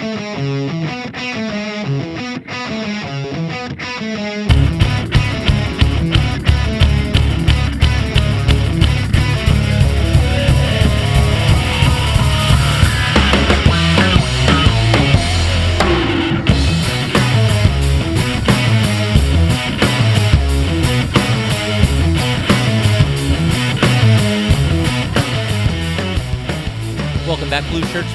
back,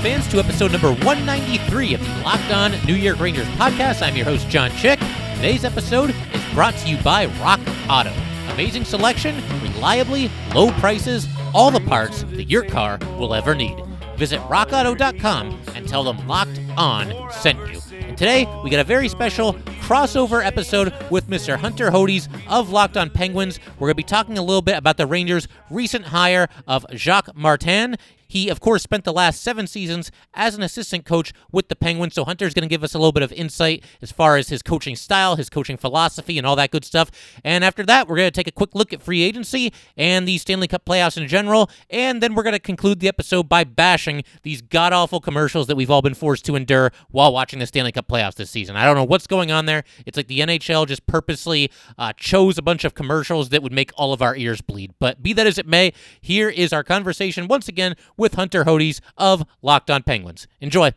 fans, to episode number 193 of the Locked On New York Rangers podcast. I'm your host, John Chick. Today's episode is brought to you by Rock Auto. Amazing selection, reliably low prices, all the parts that your car will ever need. Visit rockauto.com and tell them Locked On sent you. And today, we got a very special crossover episode with Mr. Hunter Hodes of Locked On Penguins. We're going to be talking a little bit about the Rangers' recent hire of Jacques Martin. He, of course, spent the last seven seasons as an assistant coach with the Penguins. So Hunter's going to give us a little bit of insight as far as his coaching style, his coaching philosophy, and all that good stuff. And after that, we're going to take a quick look at free agency and the Stanley Cup playoffs in general. And then we're going to conclude the episode by bashing these god awful commercials that we've all been forced to endure while watching the Stanley Cup playoffs this season. I don't know what's going on there. It's like the NHL just purposely uh, chose a bunch of commercials that would make all of our ears bleed. But be that as it may, here is our conversation once again with Hunter Hodes of Locked On Penguins. Enjoy.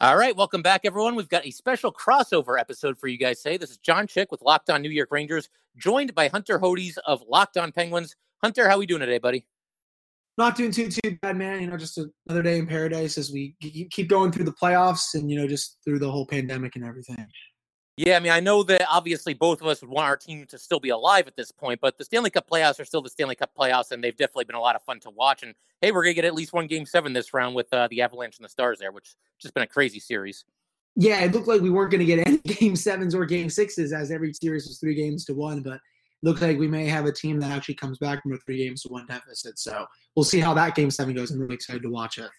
All right, welcome back, everyone. We've got a special crossover episode for you guys today. This is John Chick with Locked On New York Rangers, joined by Hunter Hodes of Locked On Penguins. Hunter, how are we doing today, buddy? Not doing too too bad, man. You know, just another day in paradise as we keep going through the playoffs and you know just through the whole pandemic and everything. Yeah, I mean, I know that obviously both of us would want our team to still be alive at this point, but the Stanley Cup playoffs are still the Stanley Cup playoffs, and they've definitely been a lot of fun to watch. And hey, we're gonna get at least one Game Seven this round with uh, the Avalanche and the Stars there, which just been a crazy series. Yeah, it looked like we weren't to get any Game Sevens or Game Sixes, as every series was three games to one. But looks like we may have a team that actually comes back from a three games to one deficit. So we'll see how that Game Seven goes. I'm really excited to watch it.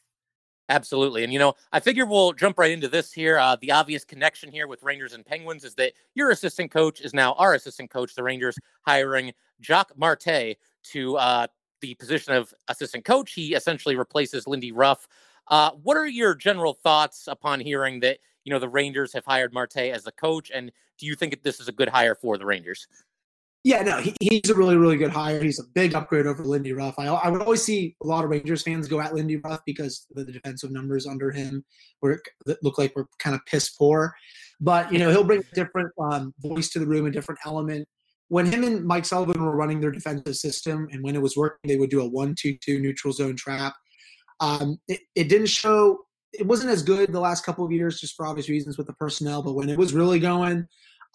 Absolutely. And, you know, I figure we'll jump right into this here. Uh, the obvious connection here with Rangers and Penguins is that your assistant coach is now our assistant coach. The Rangers hiring Jacques Martin to uh, the position of assistant coach. He essentially replaces Lindy Ruff. Uh, what are your general thoughts upon hearing that, you know, the Rangers have hired Martin as the coach? And do you think this is a good hire for the Rangers? Yeah, no, he, he's a really, really good hire. He's a big upgrade over Lindy Ruff. I, I would always see a lot of Rangers fans go at Lindy Ruff because the, the defensive numbers under him were look like we're kind of piss poor. But you know, he'll bring a different um, voice to the room, a different element. When him and Mike Sullivan were running their defensive system, and when it was working, they would do a one-two-two neutral zone trap. Um, it, it didn't show. It wasn't as good the last couple of years, just for obvious reasons with the personnel. But when it was really going,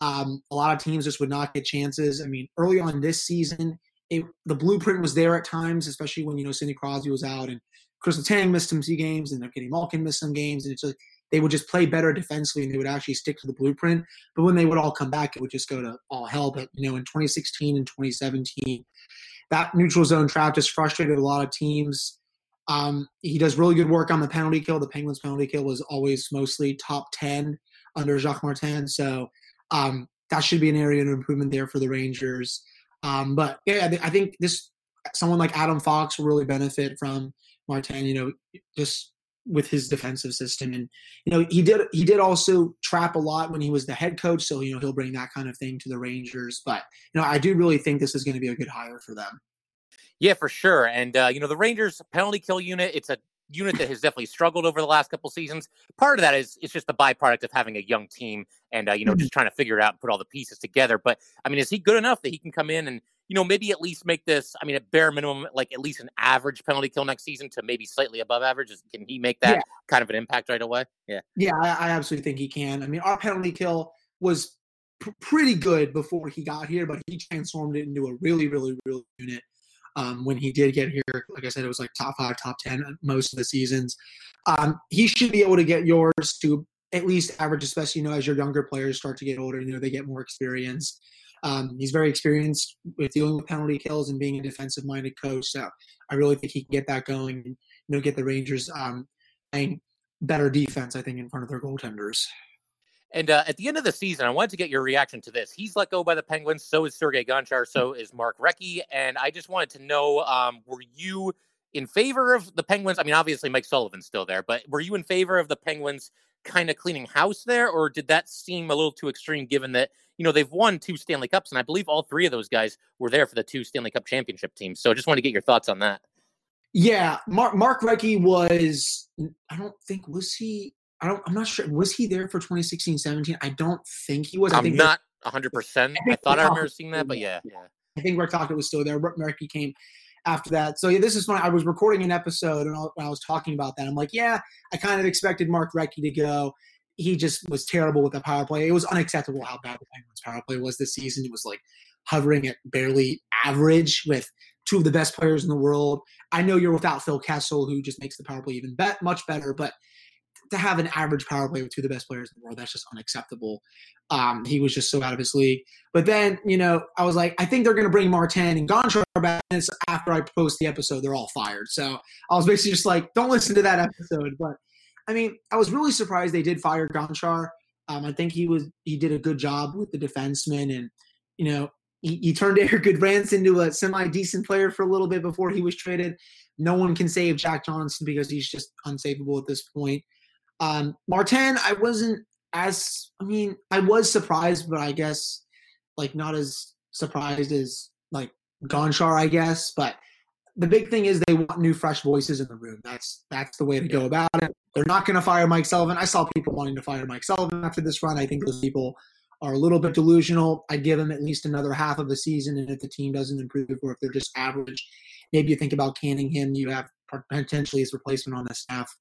um, a lot of teams just would not get chances. I mean, early on this season, it, the blueprint was there at times, especially when you know Sidney Crosby was out and Chris Letang missed some games and Kenny Malkin missed some games, and it's like they would just play better defensively and they would actually stick to the blueprint. But when they would all come back, it would just go to all hell. But you know, in 2016 and 2017, that neutral zone trap just frustrated a lot of teams. Um, he does really good work on the penalty kill. The Penguins' penalty kill was always mostly top 10 under Jacques Martin. So um, that should be an area of improvement there for the Rangers. Um, but yeah, I think this someone like Adam Fox will really benefit from Martin. You know, just with his defensive system, and you know he did he did also trap a lot when he was the head coach. So you know he'll bring that kind of thing to the Rangers. But you know I do really think this is going to be a good hire for them. Yeah, for sure. And uh, you know the Rangers penalty kill unit. It's a unit that has definitely struggled over the last couple seasons. Part of that is it's just a byproduct of having a young team and uh, you know mm-hmm. just trying to figure it out and put all the pieces together. But I mean, is he good enough that he can come in and you know maybe at least make this? I mean, at bare minimum, like at least an average penalty kill next season to maybe slightly above average. Can he make that yeah. kind of an impact right away? Yeah, yeah, I, I, absolutely think he can. I mean, our penalty kill was p- pretty good before he got here, but he transformed it into a really, really, really unit um, when he did get here. Like I said, it was like top five, top 10 most of the seasons. Um, he should be able to get yours to at least average, especially, you know, as your younger players start to get older, you know, they get more experience. Um, he's very experienced with dealing with penalty kills and being a defensive minded coach. So I really think he can get that going and, you know, get the Rangers um, playing better defense, I think, in front of their goaltenders. And uh, at the end of the season, I wanted to get your reaction to this. He's let go by the Penguins. So is Sergei Gonchar. So is Mark Recchi. And I just wanted to know um, were you in favor of the Penguins? I mean, obviously, Mike Sullivan's still there, but were you in favor of the Penguins kind of cleaning house there, or did that seem a little too extreme given that you know they've won two Stanley Cups, and I believe all three of those guys were there for the two Stanley Cup championship teams. So I just wanted to get your thoughts on that. Yeah, Mark Mark Recchi was. I don't think was he. I don't. I'm not sure. Was he there for 2016, 17? I don't think he was. I'm I think not 100. percent I thought I remember seeing that, but yeah, yeah. I think Rick Tocchet was still there. Rick Recchi came after that. So yeah, this is funny. I was recording an episode and I was talking about that. I'm like, yeah, I kind of expected Mark Recchi to go. He just was terrible with the power play. It was unacceptable how bad the Penguins power play was this season. It was like hovering at barely average with two of the best players in the world. I know you're without Phil Kessel, who just makes the power play even bet much better, but to have an average power play with two of the best players in the world, that's just unacceptable. Um, he was just so out of his league. But then, you know, I was like, I think they're going to bring Martin and Gonchar back. And after I post the episode, they're all fired. So I was basically just like, don't listen to that episode. But I mean, I was really surprised they did fire Gonchar. Um, I think he was he did a good job with the defenseman, and you know, he, he turned Erik Gudbranson into a semi decent player for a little bit before he was traded. No one can save Jack Johnson because he's just unsavable at this point. Um, Martin, I wasn't as I mean, I was surprised, but I guess like not as surprised as like Gonchar, I guess. But the big thing is they want new, fresh voices in the room. That's that's the way to go about it. They're not going to fire Mike Sullivan. I saw people wanting to fire Mike Sullivan after this run. I think those people are a little bit delusional. I'd give him at least another half of the season, and if the team doesn't improve, or if they're just average, maybe you think about canning him. You have potentially his replacement on the staff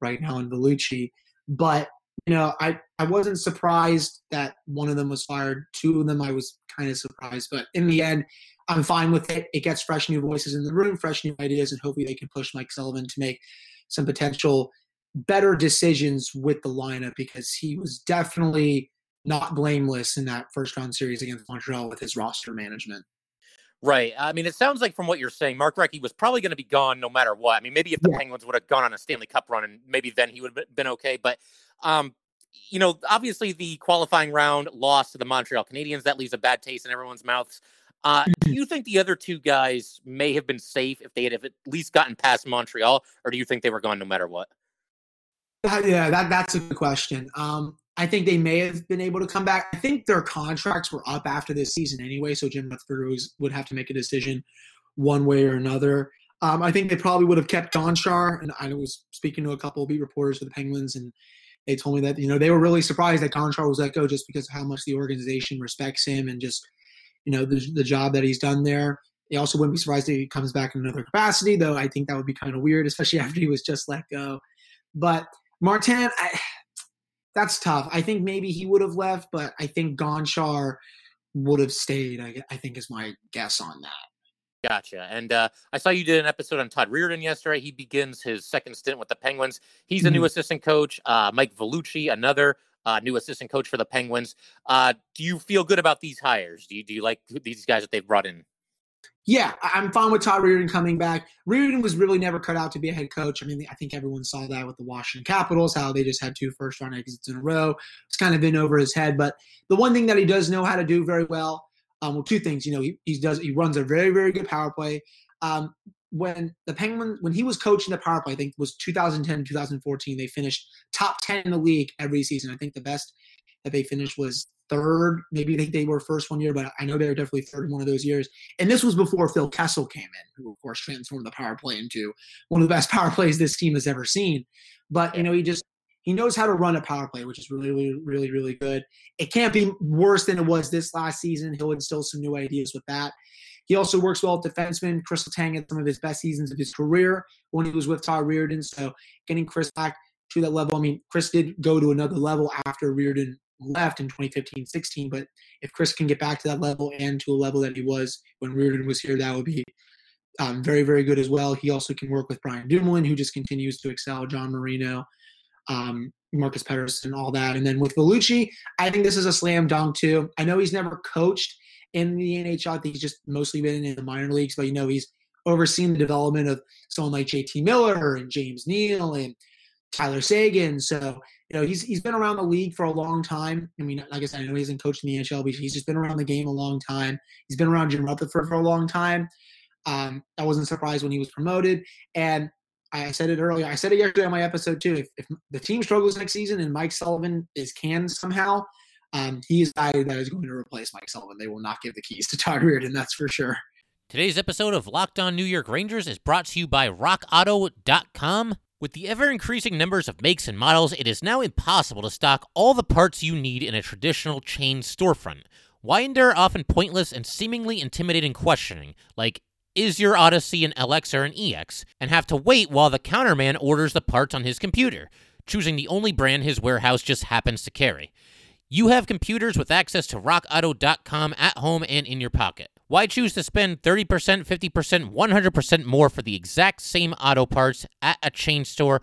right now in Vellucci. But you know, I I wasn't surprised that one of them was fired. Two of them I was kind of surprised, but in the end, I'm fine with it. It gets fresh new voices in the room, fresh new ideas, and hopefully they can push Mike Sullivan to make some potential better decisions with the lineup because he was definitely not blameless in that first round series against Montreal with his roster management. Right. I mean, it sounds like from what you're saying, Mark Recchi was probably going to be gone no matter what. I mean, maybe if the yeah. Penguins would have gone on a Stanley Cup run, and maybe then he would have been okay. But, um, you know, obviously the qualifying round loss to the Montreal Canadiens that leaves a bad taste in everyone's mouths. Uh, do mm-hmm. you think the other two guys may have been safe if they had at least gotten past Montreal, or do you think they were gone no matter what? Yeah, that that's a good question. Um, I think they may have been able to come back. I think their contracts were up after this season anyway, so Jim Rutherford would have to make a decision one way or another. Um, I think they probably would have kept Gonchar, and I was speaking to a couple of beat reporters for the Penguins, and they told me that you know they were really surprised that Gonchar was let go just because of how much the organization respects him and just you know the, the job that he's done there. They also wouldn't be surprised if he comes back in another capacity, though. I think that would be kind of weird, especially after he was just let go. But Martin, I, that's tough. I think maybe he would have left, but I think Gonchar would have stayed. I, I think is my guess on that. Gotcha. And uh, I saw you did an episode on Todd Reirden yesterday. He begins his second stint with the Penguins. He's a mm-hmm. new assistant coach. Uh, Mike Vellucci, another uh, new assistant coach for the Penguins. Uh, do you feel good about these hires? Do you do you like these guys that they've brought in? Yeah, I'm fine with Todd Reirden coming back. Reirden was really never cut out to be a head coach. I mean, I think everyone saw that with the Washington Capitals, how they just had two first round exits in a row. It's kind of been over his head. But the one thing that he does know how to do very well, um, well, two things. You know, he, he does he runs a very very good power play. Um, when the Penguins when he was coaching the power play, I think was 2010 2014. They finished top 10 in the league every season. I think the best that they finished was third. Maybe they, they were first one year, but I know they were definitely third in one of those years. And this was before Phil Kessel came in, who of course transformed the power play into one of the best power plays this team has ever seen. But you know, he just he knows how to run a power play, which is really, really, really, really good. It can't be worse than it was this last season. He'll instill some new ideas with that. He also works well with defensemen. Chris Letang had some of his best seasons of his career when he was with Todd Reirden. So getting Chris back to that level. I mean, Chris did go to another level after Reirden left in 2015 16. But if Chris can get back to that level and to a level that he was when Reirden was here, that would be um, very, very good as well. He also can work with Brian Dumoulin, who just continues to excel, John Marino, um, Marcus Pettersson, all that. And then with Vellucci, I think this is a slam dunk too. I know he's never coached in the NHL. I think he's just mostly been in the minor leagues, but you know, he's overseen the development of someone like JT Miller and James Neal and Tyler Seguin. So you know, he's he's been around the league for a long time. I mean, like I said, I know he hasn't coached in the NHL, but he's just been around the game a long time. He's been around Jim Rutherford for a long time. Um, I wasn't surprised when he was promoted. And I said it earlier. I said it yesterday on my episode too. If, if the team struggles next season and Mike Sullivan is canned somehow, um, he is guy that is going to replace Mike Sullivan. They will not give the keys to Todd Reirden, that's for sure. Today's episode of Locked On New York Rangers is brought to you by RockAuto.com. With the ever increasing numbers of makes and models, it is now impossible to stock all the parts you need in a traditional chain storefront. Why endure often pointless and seemingly intimidating questioning, like, is your Odyssey an LX or an EX, and have to wait while the counterman orders the parts on his computer, choosing the only brand his warehouse just happens to carry? You have computers with access to rockauto.com at home and in your pocket. Why choose to spend 30%, 50%, 100% more for the exact same auto parts at a chain store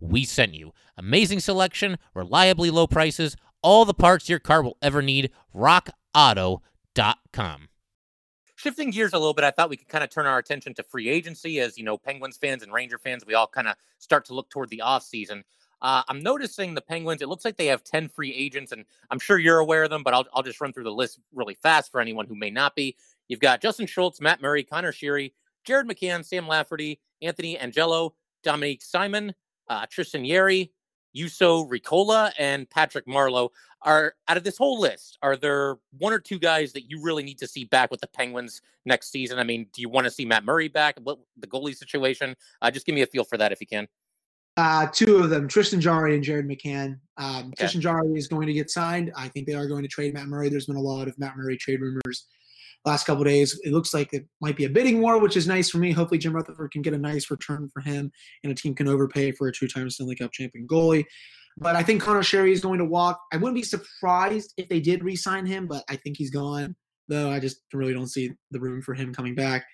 we sent you. Amazing selection, reliably low prices, all the parts your car will ever need. RockAuto.com. Shifting gears a little bit, I thought we could kind of turn our attention to free agency as, you know, Penguins fans and Ranger fans, we all kind of start to look toward the offseason. Uh, I'm noticing the Penguins, it looks like they have 10 free agents, and I'm sure you're aware of them, but I'll, I'll just run through the list really fast for anyone who may not be. You've got Justin Schultz, Matt Murray, Conor Sheary, Jared McCann, Sam Lafferty, Anthony Angello, Dominik Simon, uh, Tristan Jarry, Juuso Riikola, and Patrick Marleau. Are out of this whole list, are there one or two guys that you really need to see back with the Penguins next season? I mean, do you want to see Matt Murray back? What the goalie situation? Uh, just give me a feel for that if you can. Uh, two of them, Tristan Jarry and Jared McCann. Um, okay. Tristan Jarry is going to get signed. I think they are going to trade Matt Murray. There's been a lot of Matt Murray trade rumors last couple days. It looks like it might be a bidding war, which is nice for me. Hopefully, Jim Rutherford can get a nice return for him, and a team can overpay for a two-time Stanley Cup champion goalie. But I think Conor Sheary is going to walk. I wouldn't be surprised if they did re-sign him, but I think he's gone. Though I just really don't see the room for him coming back.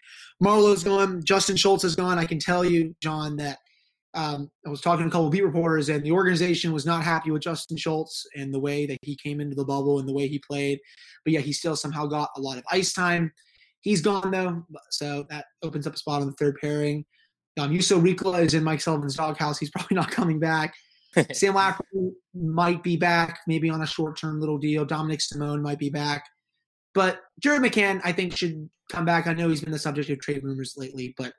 Marleau's gone. Justin Schultz is gone. I can tell you, John, that um, I was talking to a couple of beat reporters, and the organization was not happy with Justin Schultz and the way that he came into the bubble and the way he played. But yeah, he still somehow got a lot of ice time. He's gone though, so that opens up a spot on the third pairing. Um, Juuso Riikola is in Mike Sullivan's doghouse. He's probably not coming back. Sam Lafferty might be back, maybe on a short-term little deal. Dominik Simon might be back, but Jared McCann, I think, should come back. I know he's been the subject of trade rumors lately, but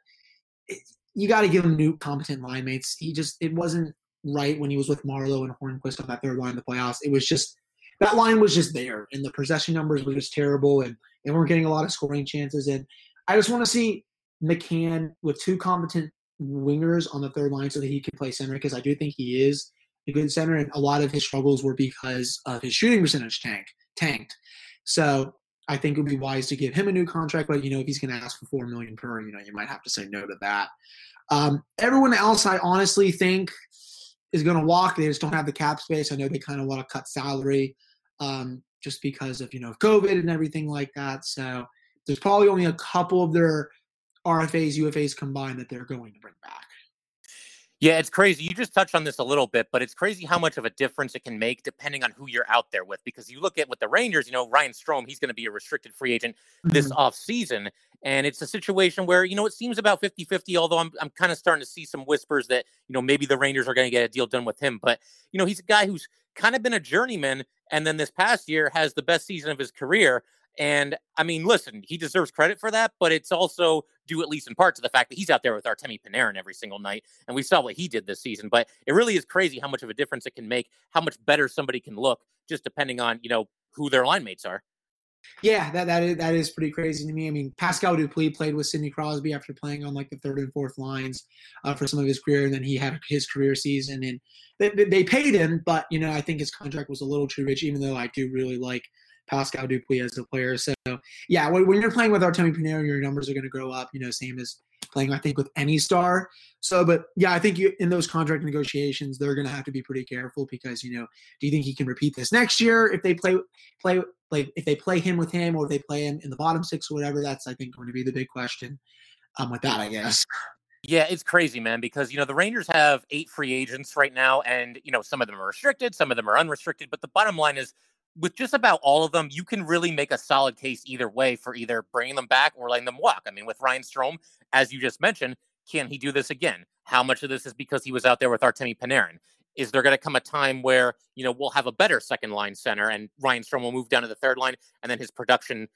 you got to give him new competent line mates. He just it wasn't right when he was with Marleau and Hornqvist on that third line in the playoffs. It was just that line was just there, and the possession numbers were just terrible, and they weren't getting a lot of scoring chances. And I just want to see McCann with two competent wingers on the third line so that he can play center because I do think he is a good center, and a lot of his struggles were because of his shooting percentage tank tanked. So I think it would be wise to give him a new contract, but you know, if he's going to ask for four million per, you know, you might have to say no to that. Um, everyone else, I honestly think, is going to walk. They just don't have the cap space. I know they kind of want to cut salary um, just because of you know COVID and everything like that. So there's probably only a couple of their RFAs, UFAs combined that they're going to bring back. Yeah, it's crazy. You just touched on this a little bit, but it's crazy how much of a difference it can make depending on who you're out there with. Because you look at with the Rangers, you know, Ryan Strome, he's going to be a restricted free agent this mm-hmm. off season. And it's a situation where, you know, it seems about 50 50, although I'm, I'm kind of starting to see some whispers that, you know, maybe the Rangers are going to get a deal done with him. But, you know, he's a guy who's kind of been a journeyman and then this past year has the best season of his career. And I mean, listen, he deserves credit for that, but it's also due at least in part to the fact that he's out there with Artemi Panarin every single night, and we saw what he did this season. But it really is crazy how much of a difference it can make, how much better somebody can look, just depending on you know who their line mates are. Yeah, that that is, that is pretty crazy to me. I mean, Pascal Dupuis played with Sidney Crosby after playing on like the third and fourth lines uh, for some of his career, and then he had his career season, and they, they paid him, but you know I think his contract was a little too rich. Even though I do really like Pascal Dupuis as a player. So yeah, when, when you're playing with Artemi Panarin, your numbers are going to grow up. You know, same as playing I think with any star. So, but yeah, I think you in those contract negotiations, they're going to have to be pretty careful because you know, do you think he can repeat this next year if they play play play if they play him with him or if they play him in the bottom six or whatever? That's I think going to be the big question. Um, with that, I guess. Yeah, it's crazy, man, because you know the Rangers have eight free agents right now, and you know some of them are restricted, some of them are unrestricted. But the bottom line is, with just about all of them, you can really make a solid case either way for either bringing them back or letting them walk. I mean, with Ryan Strome, as you just mentioned, can he do this again? How much of this is because he was out there with Artemi Panarin? Is there going to come a time where you know we'll have a better second line center and Ryan Strome will move down to the third line, and then his production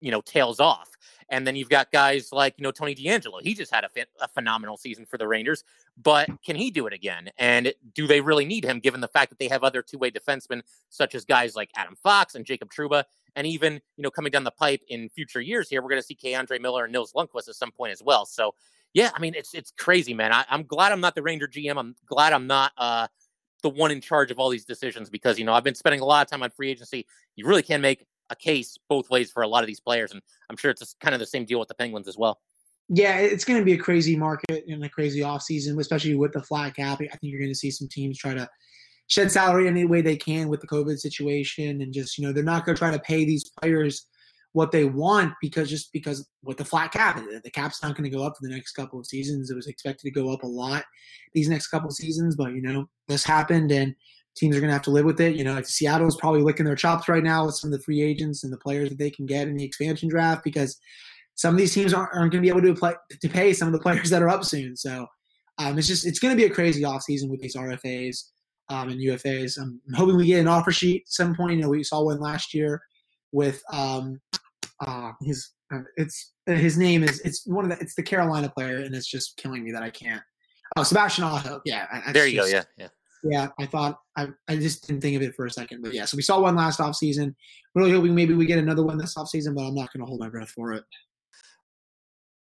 you know tails off. And then you've got guys like you know tony deangelo he just had a, a, phenomenal season for the rangers but can he do it again? And do they really need him given the fact that they have other two-way defensemen such as guys like adam fox and jacob trouba? And even you know coming down the pipe in future years here we're going to see K. Andre Miller and Nils Lundkvist at some point as well. So yeah i mean it's it's crazy man. I, i'm glad i'm not the ranger gm i'm glad i'm not uh the one in charge of all these decisions because you know i've been spending a lot of time on free agency. You really can make a case both ways for a lot of these players, and I'm sure it's kind of the same deal with the Penguins as well. Yeah, it's going to be a crazy market and a crazy offseason, especially with the flat cap. I think you're going to see some teams try to shed salary any way they can with the COVID situation, and just you know they're not going to try to pay these players what they want because just because with the flat cap, the cap's not going to go up for the next couple of seasons. It was expected to go up a lot these next couple of seasons, but you know this happened and teams are going to have to live with it. You know, Seattle's probably licking their chops right now with some of the free agents and the players that they can get in the expansion draft because some of these teams aren't, aren't going to be able to play to pay some of the players that are up soon. So um, it's just it's going to be a crazy offseason with these RFAs um, and UFAs. I'm hoping we get an offer sheet at some point. You know, we saw one last year with um, uh, his uh, it's his name is it's one of the it's the Carolina player and it's just killing me that I can't. Oh, Sebastian Aho. Yeah. There you just, go. Yeah. Yeah. Yeah, I thought I, I just didn't think of it for a second, but yeah. So we saw one last off season. Really hoping maybe we get another one this off season, but I'm not going to hold my breath for it.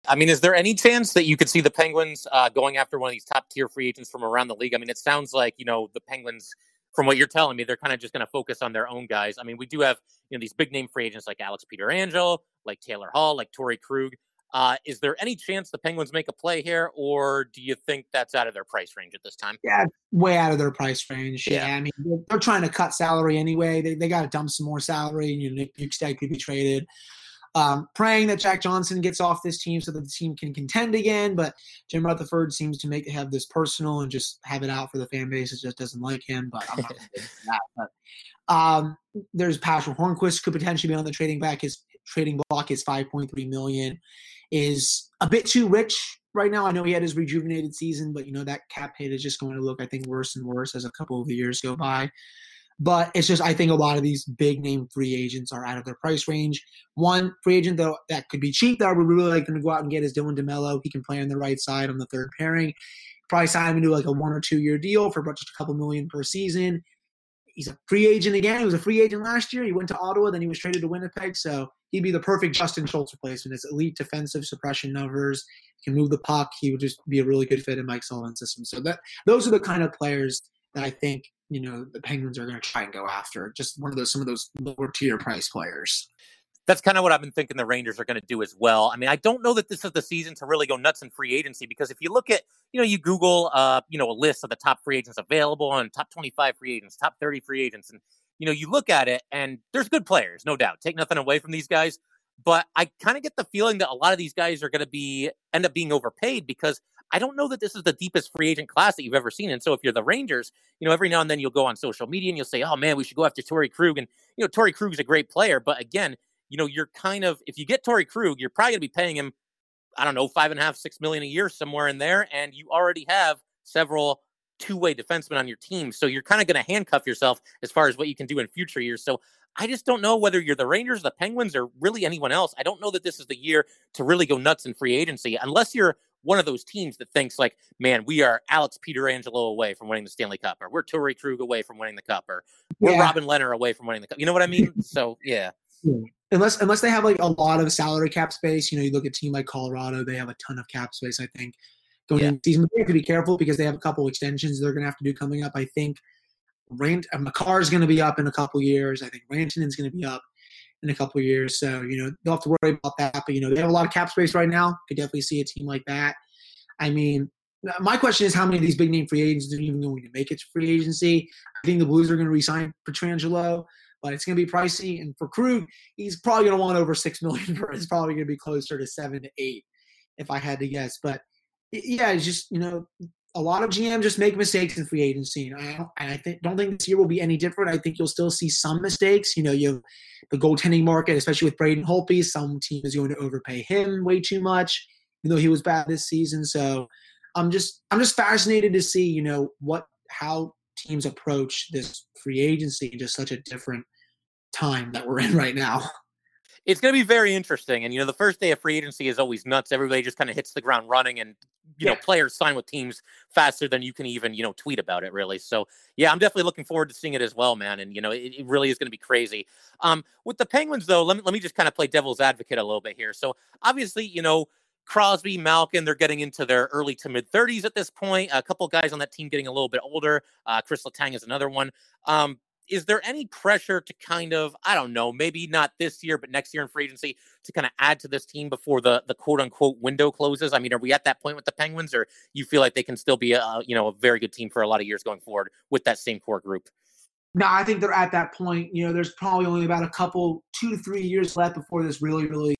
I mean, is there any chance that you could see the Penguins uh, going after one of these top tier free agents from around the league? I mean, it sounds like you know the Penguins, from what you're telling me, they're kind of just going to focus on their own guys. I mean, we do have you know these big name free agents like Alex Pietrangelo, like Taylor Hall, like Torey Krug. Uh, is there any chance the Penguins make a play here, or do you think that's out of their price range at this time? Yeah, way out of their price range. Yeah, yeah I mean they're, they're, trying to cut salary anyway. They, they got to dump some more salary, and you know, Nick Bjugstad could be traded. Um, praying that Jack Johnson gets off this team so that the team can contend again. But Jim Rutherford seems to make have this personal and just have it out for the fan base. It just doesn't like him. But I'm not that. But um, there's Patric Hornqvist could potentially be on the trading back. His trading block is 5.3 million is a bit too rich right now. I know he had his rejuvenated season, but you know that cap hit is just going to look, I think, worse and worse as a couple of years go by. But it's just I think a lot of these big name free agents are out of their price range. One free agent though that could be cheap that I would really like them to go out and get is Dylan DeMelo. He can play on the right side on the third pairing. Probably sign him to like a one or two year deal for about just a couple million per season. He's a free agent again. He was a free agent last year. He went to Ottawa, then he was traded to Winnipeg. So he'd be the perfect Justin Schultz replacement. His elite defensive suppression numbers, he can move the puck. He would just be a really good fit in Mike Sullivan's system. So that those are the kind of players that I think you know the Penguins are going to try and go after. Just one of those some of those lower tier price players that's kind of what I've been thinking the Rangers are going to do as well. I mean, I don't know that this is the season to really go nuts in free agency because if you look at, you know, you Google, uh, you know, a list of the top free agents available and top 25 free agents, top 30 free agents, and you know, you look at it and there's good players, no doubt. Take nothing away from these guys, but I kind of get the feeling that a lot of these guys are going to be end up being overpaid because I don't know that this is the deepest free agent class that you've ever seen. And so if you're the Rangers, you know, every now and then you'll go on social media and you'll say, "Oh man, we should go after Torey Krug." And you know, Torey Krug's a great player, but again, you know, you're kind of if you get Torey Krug, you're probably going to be paying him, I don't know, five and a half, six million a year somewhere in there, and you already have several two-way defensemen on your team. So you're kind of going to handcuff yourself as far as what you can do in future years. So I just don't know whether you're the Rangers, the Penguins, or really anyone else. I don't know that this is the year to really go nuts in free agency unless you're one of those teams that thinks like, man, we are Alex Pietrangelo away from winning the Stanley Cup, or we're Torey Krug away from winning the Cup, or we're yeah. Robin Lehner away from winning the Cup. You know what I mean? so yeah. Unless unless they have like a lot of salary cap space, you know, you look at a team like Colorado, they have a ton of cap space. I think going yeah. into the season. They have to be careful because they have a couple extensions they're going to have to do coming up. I think Rant uh, is going to be up in a couple years. I think Rantanen's going to be up in a couple years. So you know they'll have to worry about that. But you know they have a lot of cap space right now. Could definitely see a team like that. I mean, my question is how many of these big name free agents are even going to make it to free agency? I think the Blues are going to resign Pietrangelo, but it's going to be pricey. And for Krug, he's probably going to want over six million for. It's probably going to be closer to seven to eight, if I had to guess. But yeah, it's just you know a lot of GM just make mistakes in free agency. And I don't, I think, don't think this year will be any different. I think you'll still see some mistakes. You know, you have the goaltending market, especially with Braden Holtby. Some team is going to overpay him way too much, even though he was bad this season. So I'm just I'm just fascinated to see you know what how teams approach this free agency in just such a different time that we're in right now it's going to be very interesting. And you know, the first day of free agency is always nuts. Everybody just kind of hits the ground running, and you yeah. know, players sign with teams faster than you can even you know tweet about it. Really, so yeah, I'm definitely looking forward to seeing it as well, man. And you know, it, it really is going to be crazy. Um, with the Penguins, though, let me let me just kind of play devil's advocate a little bit here. So obviously, you know. Crosby, Malkin, they're getting into their early to mid 30s at this point. A couple guys on that team getting a little bit older. Uh, Chris Letang is another one. Um, is there any pressure to kind of I don't know maybe not this year but next year in free agency to kind of add to this team before the the quote unquote window closes? I mean, are we at that point with the Penguins, or you feel like they can still be a you know a very good team for a lot of years going forward with that same core group? No, I think they're at that point. You know, there's probably only about a couple, two to three years left before this really, really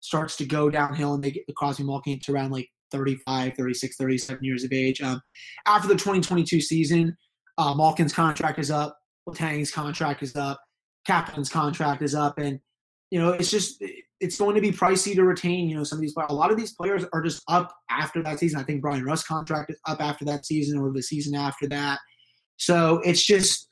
starts to go downhill and they get the Crosby Malkin to around like 35, 36, 37 years of age. Um, after the 2022 season, uh, Malkin's contract is up. Letang's contract is up, Kapanen's contract is up, and you know it's just it's going to be pricey to retain. You know some of these a lot of these players are just up after that season. I think Brian Rust contract is up after that season or the season after that. So it's just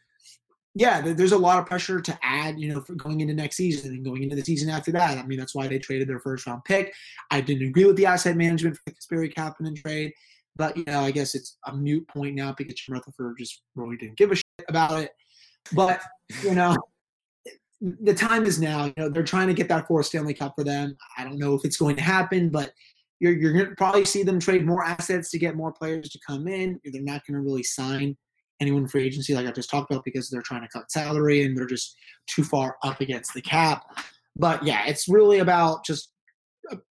yeah, there's a lot of pressure to add, you know, for going into next season and going into the season after that. I mean, that's why they traded their first round pick. I didn't agree with the asset management for the Kasperi Kapanen trade, but you know, I guess it's a mute point now because Rutherford just really didn't give a shit about it. But you know, the time is now. You know, they're trying to get that fourth Stanley Cup for them. I don't know if it's going to happen, but you're you're going to probably see them trade more assets to get more players to come in. They're not going to really sign anyone for agency like I just talked about because they're trying to cut salary and they're just too far up against the cap. But yeah, it's really about just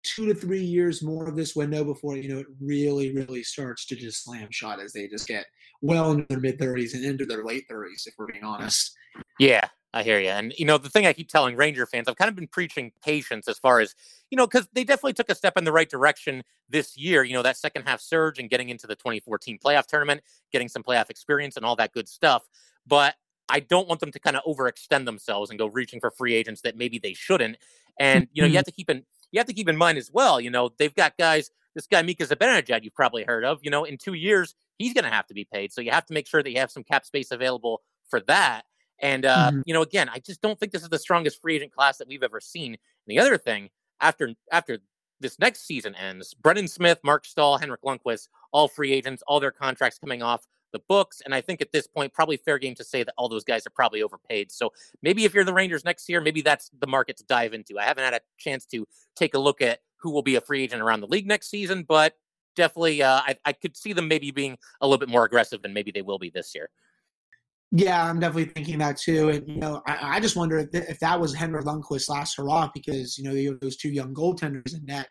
two to three years more of this window before you know it really really starts to just slam shot as they just get well into their mid 30s and into their late 30s if we're being honest yeah i hear you and you know the thing i keep telling ranger fans i've kind of been preaching patience as far as you know because they definitely took a step in the right direction this year you know that second half surge and getting into the 2014 playoff tournament getting some playoff experience and all that good stuff but I don't want them to kind of overextend themselves and go reaching for free agents that maybe they shouldn't. And you know, you mm-hmm. have to keep in you have to keep in mind as well, you know, they've got guys, this guy Mika Zibanejad you've probably heard of, you know, in two years, he's going to have to be paid. So you have to make sure that you have some cap space available for that. And, uh, mm-hmm. you know, again, I just don't think this is the strongest free agent class that we've ever seen. And the other thing, after after this next season ends, Brendan Smith, Marc Staal, Henrik Lundqvist, all free agents, all their contracts coming off the books. And I think at this point, probably fair game to say that all those guys are probably overpaid. So maybe if you're the Rangers next year, maybe that's the market to dive into. I haven't had a chance to take a look at who will be a free agent around the league next season, but definitely uh, I, I could see them maybe being a little bit more aggressive than maybe they will be this year. Yeah, I'm definitely thinking that too. And you know, I, I just wonder if, if that was Henrik Lundqvist's last hurrah because you know you have those two young goaltenders in net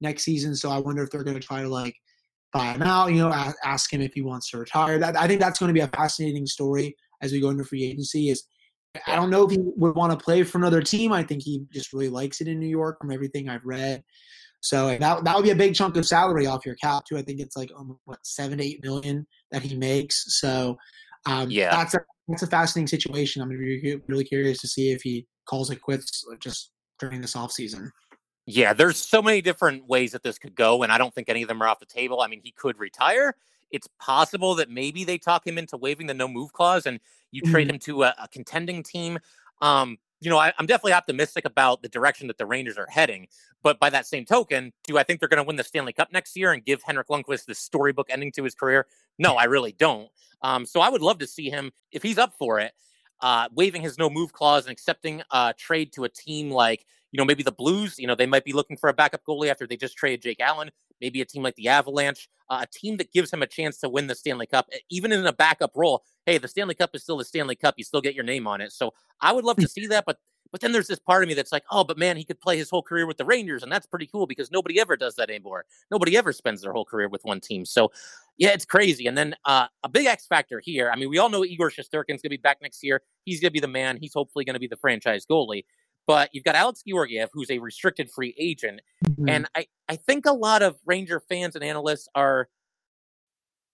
next season. So I wonder if they're going to try to like buy him out, you know, ask him if he wants to retire. That, I think that's going to be a fascinating story as we go into free agency. Is I don't know if he would want to play for another team. I think he just really likes it in New York from everything I've read. So that that would be a big chunk of salary off your cap too. I think it's like um, what seven to eight million that he makes. So um, yeah, that's a that's a fascinating situation. I'm really, really curious to see if he calls it quits just during this off season. Yeah, there's so many different ways that this could go, and I don't think any of them are off the table. I mean, he could retire. It's possible that maybe they talk him into waiving the no move clause and you mm-hmm. trade him to a, a contending team. Um, you know, I, am definitely optimistic about the direction that the Rangers are heading. But by that same token, do I think they're going to win the Stanley Cup next year and give Henrik Lundqvist the storybook ending to his career? No, I really don't. Um, so I would love to see him, if he's up for it, uh, waiving his no move clause and accepting a trade to a team like you know, maybe the Blues, you know, they might be looking for a backup goalie after they just traded Jake Allen. Maybe a team like the Avalanche, uh, a team that gives him a chance to win the Stanley Cup, even in a backup role. Hey, the Stanley Cup is still the Stanley Cup. You still get your name on it. So I would love to see that, but but then there's this part of me that's like, oh, but man, he could play his whole career with the Rangers, and that's pretty cool because nobody ever does that anymore. Nobody ever spends their whole career with one team. So, yeah, it's crazy. And then uh, a big X factor here. I mean, we all know Igor Shesterkin's going to be back next year. He's going to be the man. He's hopefully going to be the franchise goalie. But you've got Alex Georgiev, who's a restricted free agent. Mhm. And I, I think a lot of Ranger fans and analysts are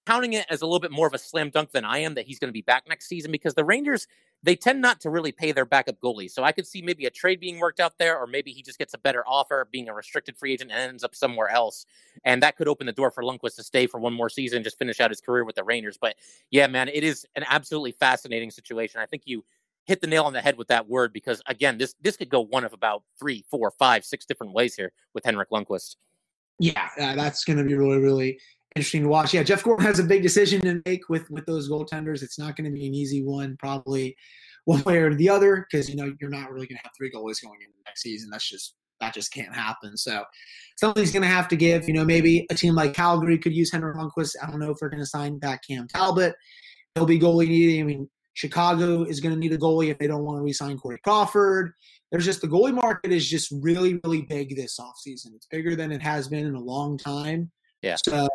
counting it as a little bit more of a slam dunk than I am that he's going to be back next season because the Rangers, they tend not to really pay their backup goalies. So I could see maybe a trade being worked out there, or maybe he just gets a better offer being a restricted free agent and ends up somewhere else. And that could open the door for Lundqvist to stay for one more season just finish out his career with the Rangers. But yeah, man, it is an absolutely fascinating situation. I think you hit the nail on the head with that word because again, this this could go one of about three, four, five, six different ways here with Henrik Lundqvist. Yeah, uh, that's going to be really, really interesting to watch. Yeah, Jeff Gorton has a big decision to make with with those goaltenders. It's not going to be an easy one, probably one way or the other, because you know you're not really going to have three goalies going into next season. That's just that just can't happen. So something's going to have to give. You know, maybe a team like Calgary could use Henrik Lundqvist. I don't know if they're going to sign back Cam Talbot. He'll be goalie needing. I mean, Chicago is going to need a goalie if they don't want to re-sign Corey Crawford. There's just the goalie market is just really, really big this offseason. It's bigger than it has been in a long time. Yeah. So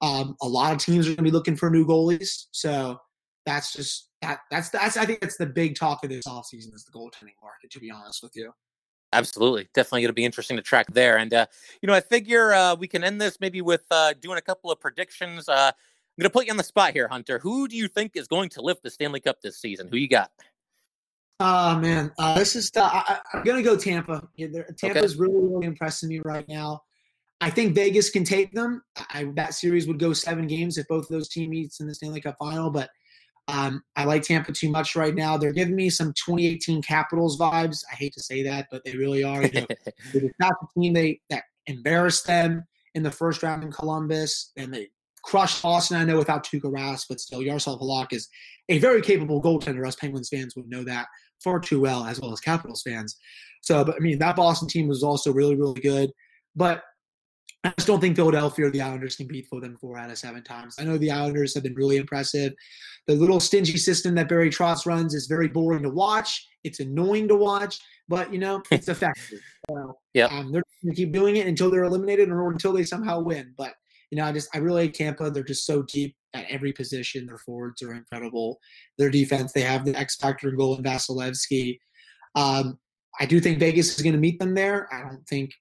um, a lot of teams are going to be looking for new goalies. So that's just that. That's that's I think that's the big talk of this offseason is the goaltending market. To be honest with you. Absolutely. Definitely going to be interesting to track there. And, uh, you know, I figure uh, we can end this maybe with uh, doing a couple of predictions. I'm going to put you on the spot here, Hunter. Who do you think is going to lift the Stanley Cup this season? Who you got? Oh man, uh, this is. I, I- I'm gonna go Tampa. Tampa's really, really impressing me right now. I think Vegas can take them. I, that series would go seven games if both of those teams meets in the Stanley Cup final. But um, I like Tampa too much right now. They're giving me some 2018 Capitals vibes. I hate to say that, but they really are. You know, they not the team they that embarrassed them in the first round in Columbus, and they crushed Boston. I know without Tuukka Rask, but still, Yaroslav Halak is a very capable goaltender. Us Penguins fans would know that far too well, as well as Capitals fans. So, but I mean, that Boston team was also really, really good. But I just don't think Philadelphia or the Islanders can beat them four out of seven times. I know the Islanders have been really impressive. The little stingy system that Barry Trotz runs is very boring to watch. It's annoying to watch, but you know, it's effective. So, yeah, um, they're going to keep doing it until they're eliminated or until they somehow win. But you know, I just I really like Tampa. They're just so deep at every position. Their forwards are incredible. Their defense, they have the X factor in goal and Vasilevskiy. Um, I do think Vegas is going to meet them there. I don't think.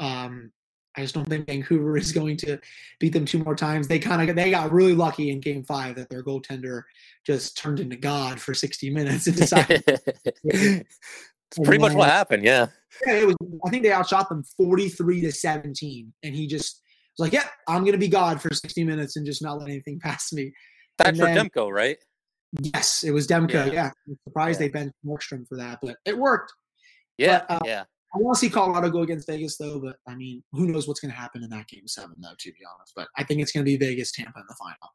Um, I just don't think Vancouver is going to beat them two more times. They kind of they got really lucky in Game Five that their goaltender just turned into God for 60 minutes and decided. it's pretty much what happened. Yeah. Yeah, it was. I think they outshot them 43 to 17, and he just was like, "Yeah, I'm going to be God for 60 minutes and just not let anything pass me." That's for Demko, right? Yes, it was Demko. Yeah. Yeah, I'm surprised Yeah. they benched Markstrom for that, but it worked. Yeah. uh, yeah. I want to see Colorado go against Vegas though, but I mean, who knows what's going to happen in that game seven though? To be honest, but I think it's going to be Vegas Tampa in the final.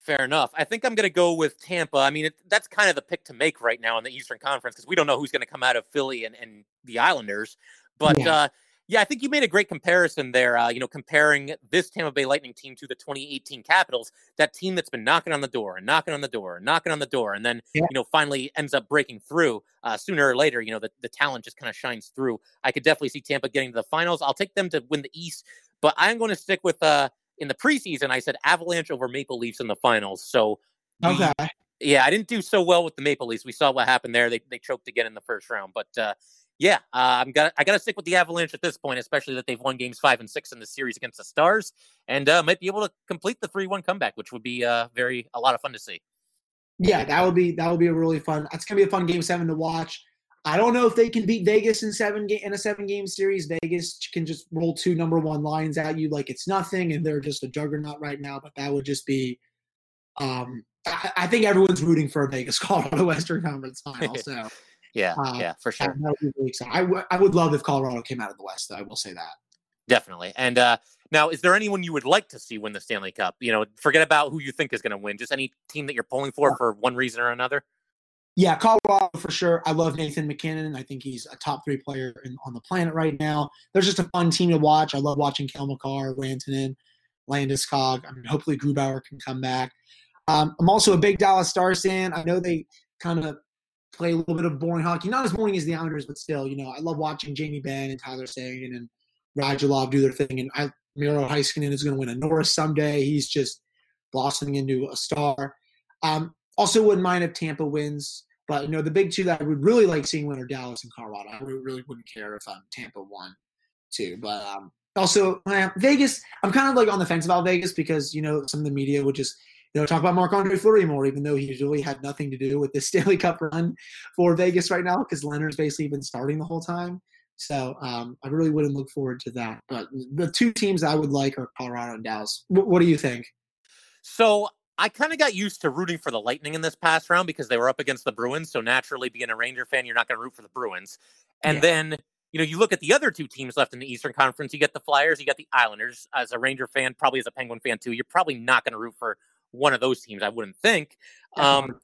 Fair enough. I think I'm going to go with Tampa. I mean, it, that's kind of the pick to make right now in the Eastern Conference because we don't know who's going to come out of Philly and, and the Islanders. But Yeah. uh, yeah, I think you made a great comparison there. Uh, you know, comparing this Tampa Bay Lightning team to the 2018 Capitals, that team that's been knocking on the door and knocking on the door and knocking on the door, and then Yeah. you know finally ends up breaking through. Uh, sooner or later, you know, the, the talent just kind of shines through. I could definitely see Tampa getting to the finals. I'll take them to win the East, but I'm going to stick with uh, in the preseason. I said Avalanche over Maple Leafs in the finals. So the- Okay. yeah, I didn't do so well with the Maple Leafs. We saw what happened there. They they choked again in the first round. But uh, yeah, uh, I'm got I got to stick with the Avalanche at this point, especially that they've won games five and six in the series against the Stars, and uh, might be able to complete the three one comeback, which would be uh, very a lot of fun to see. Yeah, that would be that would be a really fun. That's to be a fun game seven to watch. I don't know if they can beat Vegas in seven ga- in a seven game series. Vegas can just roll two number one lines at you like it's nothing, and they're just a juggernaut right now. But that would just be. Um, I, I think everyone's rooting for a Vegas Colorado Western Conference final. So Yeah, Uh, yeah, for sure, that would really exciting. I, w- I would love if Colorado came out of the West. Though I will say that. definitely. And uh, now, is there anyone you would like to see win the Stanley Cup? You know, forget about who you think is going to win. Just any team that you're pulling for for one reason or another. Yeah, Colorado for sure. I love Nathan MacKinnon. I think he's a top three player in, on the planet right now. They're just a fun team to watch. I love watching Cale Makar, Rantanen, Landeskog. I mean, hopefully Grubauer can come back. Um, I'm also a big Dallas Stars fan. I know they kind of play a little bit of boring hockey, not as boring as the Islanders, but still, you know, I love watching Jamie Benn and Tyler Seguin and Radulov do their thing. And I, Miro Heiskanen is going to win a Norris someday. He's just blossoming into a star. Um, also, wouldn't mind if Tampa wins, But you know, the big two that I would really like seeing win are Dallas and Colorado. I really wouldn't care if um, Tampa won too. But um, also uh, Vegas, I'm kind of like on the fence about Vegas because you know some of the media would just you know talk about Marc Andre Fleury more, even though he really had nothing to do with the Stanley Cup run for Vegas right now because Lehner's basically been starting the whole time. So um, I really wouldn't look forward to that. But the two teams I would like are Colorado and Dallas. W- what do you think? So I kind of got used to rooting for the Lightning in this past round because they were up against the Bruins. So naturally, being a Ranger fan, you're not going to root for the Bruins. And yeah. then you know, you look at the other two teams left in the Eastern Conference. You get the Flyers, you got the Islanders. As a Ranger fan, probably as a Penguin fan too, you're probably not going to root for one of those teams. I wouldn't think. Um,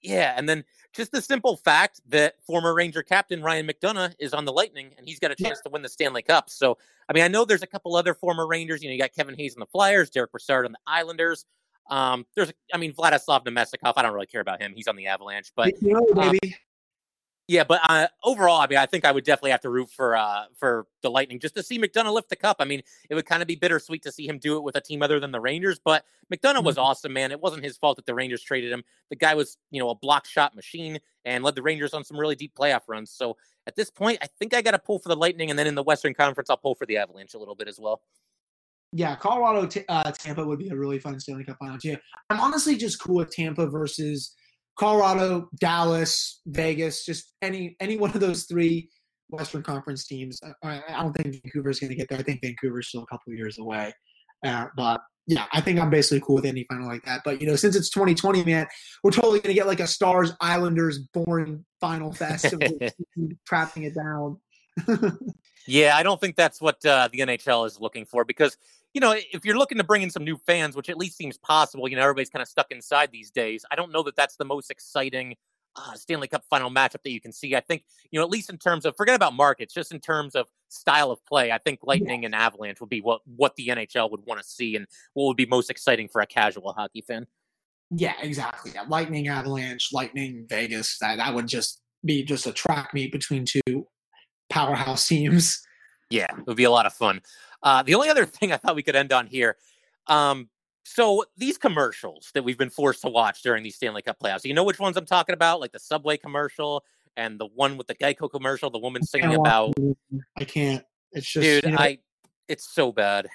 yeah, and then just the simple fact that former Ranger captain Ryan McDonagh is on the Lightning and he's got a chance to win the Stanley Cup. So, I mean, I know there's a couple other former Rangers. You know, you got Kevin Hayes on the Flyers, Derick Brassard on the Islanders. Um, there's, I mean, Vladislav Namestnikov. I don't really care about him. He's on the Avalanche, but you know, um, yeah, but uh, overall, I mean, I think I would definitely have to root for uh, for the Lightning just to see McDonagh lift the cup. I mean, it would kind of be bittersweet to see him do it with a team other than the Rangers. But McDonagh mm-hmm. was awesome, man. It wasn't his fault that the Rangers traded him. The guy was, you know, a block shot machine and led the Rangers on some really deep playoff runs. So at this point, I think I got to pull for the Lightning, and then in the Western Conference, I'll pull for the Avalanche a little bit as well. Yeah, Colorado uh, Tampa would be a really fun Stanley Cup final too. I'm honestly just cool with Tampa versus Colorado, Dallas, Vegas, just any any one of those three Western Conference teams. I, I don't think Vancouver's going to get there. I think Vancouver's still a couple years away. Uh, but yeah, I think I'm basically cool with any final like that. But you know, since it's 2020, man, we're totally going to get like a Stars Islanders boring final fest of trapping it down. yeah, I don't think that's what uh, the NHL is looking for because you know, if you're looking to bring in some new fans, which at least seems possible, you know, everybody's kind of stuck inside these days. I don't know that that's the most exciting uh, Stanley Cup final matchup that you can see. I think, you know, at least in terms of forget about markets, just in terms of style of play, I think Lightning and Avalanche would be what what the NHL would want to see and what would be most exciting for a casual hockey fan. Yeah, exactly. Yeah. Lightning, Avalanche, Lightning, Vegas. That that would just be just a track meet between two powerhouse teams. Yeah, it would be a lot of fun. Uh, the only other thing I thought we could end on here. Um, so these commercials that we've been forced to watch during these Stanley Cup playoffs, you know which ones I'm talking about? Like the Subway commercial and the one with the Geico commercial, the woman singing about. I can't. It's just, dude. You know, I. It's so bad.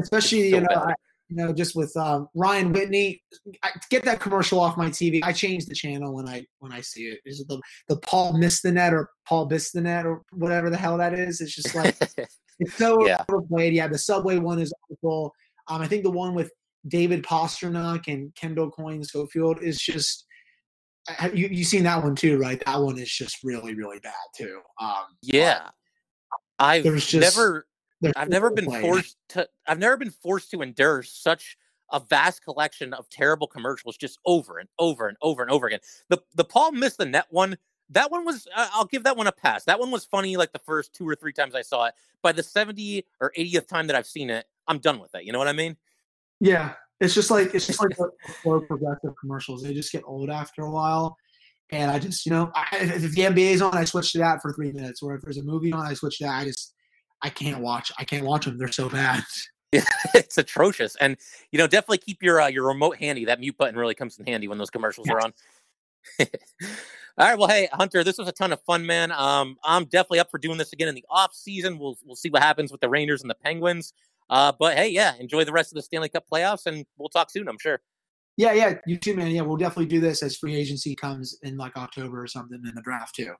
Especially so you know, I, you know, just with um, Ryan Whitney, I, get that commercial off my TV. I change the channel when I when I see it. Is it the the Paul missed the net or Paul missed the net or whatever the hell that is? It's just like it's so yeah. overplayed. Yeah, the subway one is awful. Um, I think the one with David Pastrnak and Kendall Coyne Schofield is just you you seen that one too, right? That one is just really really bad too. Um, yeah, I've just, never I've never been forced to I've never been forced to endure such a vast collection of terrible commercials just over and over and over and over again. The the Paul missed the net one that one was I'll give that one a pass. That one was funny like the first two or three times I saw it. By the 70 or 80th time that I've seen it, I'm done with it. You know what I mean? Yeah. It's just like it's just like slow progressive commercials. They just get old after a while. And I just, you know, I, if the NBA's on, I switch to that for three minutes. Or if there's a movie on, I switch to that. I just I can't watch. I can't watch them. They're so bad. Yeah, it's atrocious. And you know, definitely keep your uh, your remote handy. That mute button really comes in handy when those commercials yeah. are on. All right. Well, hey, Hunter, this was a ton of fun, man. Um, I'm definitely up for doing this again in the off season. We'll we'll see what happens with the Rangers and the Penguins. Uh, but hey, yeah, enjoy the rest of the Stanley Cup playoffs, and we'll talk soon. I'm sure. Yeah, yeah, you too, man. Yeah, we'll definitely do this as free agency comes in like October or something in the draft too.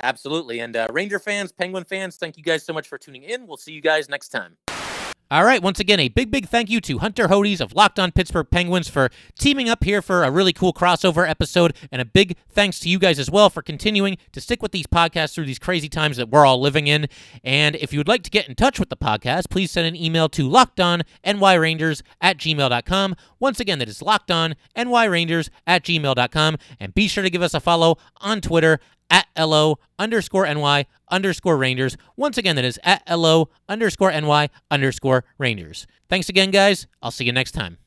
Absolutely. And uh, Ranger fans, Penguin fans, thank you guys so much for tuning in. We'll see you guys next time. All right, once again, a big, big thank you to Hunter Hodes of Locked On Pittsburgh Penguins for teaming up here for a really cool crossover episode. And a big thanks to you guys as well for continuing to stick with these podcasts through these crazy times that we're all living in. And if you would like to get in touch with the podcast, please send an email to lockedonnyrangers at gmail.com. Once again, that is lockedonnyrangers at gmail.com. And be sure to give us a follow on Twitter at LO underscore NY underscore Rangers. Once again, that is at LO underscore NY underscore Rangers. Thanks again, guys. I'll see you next time.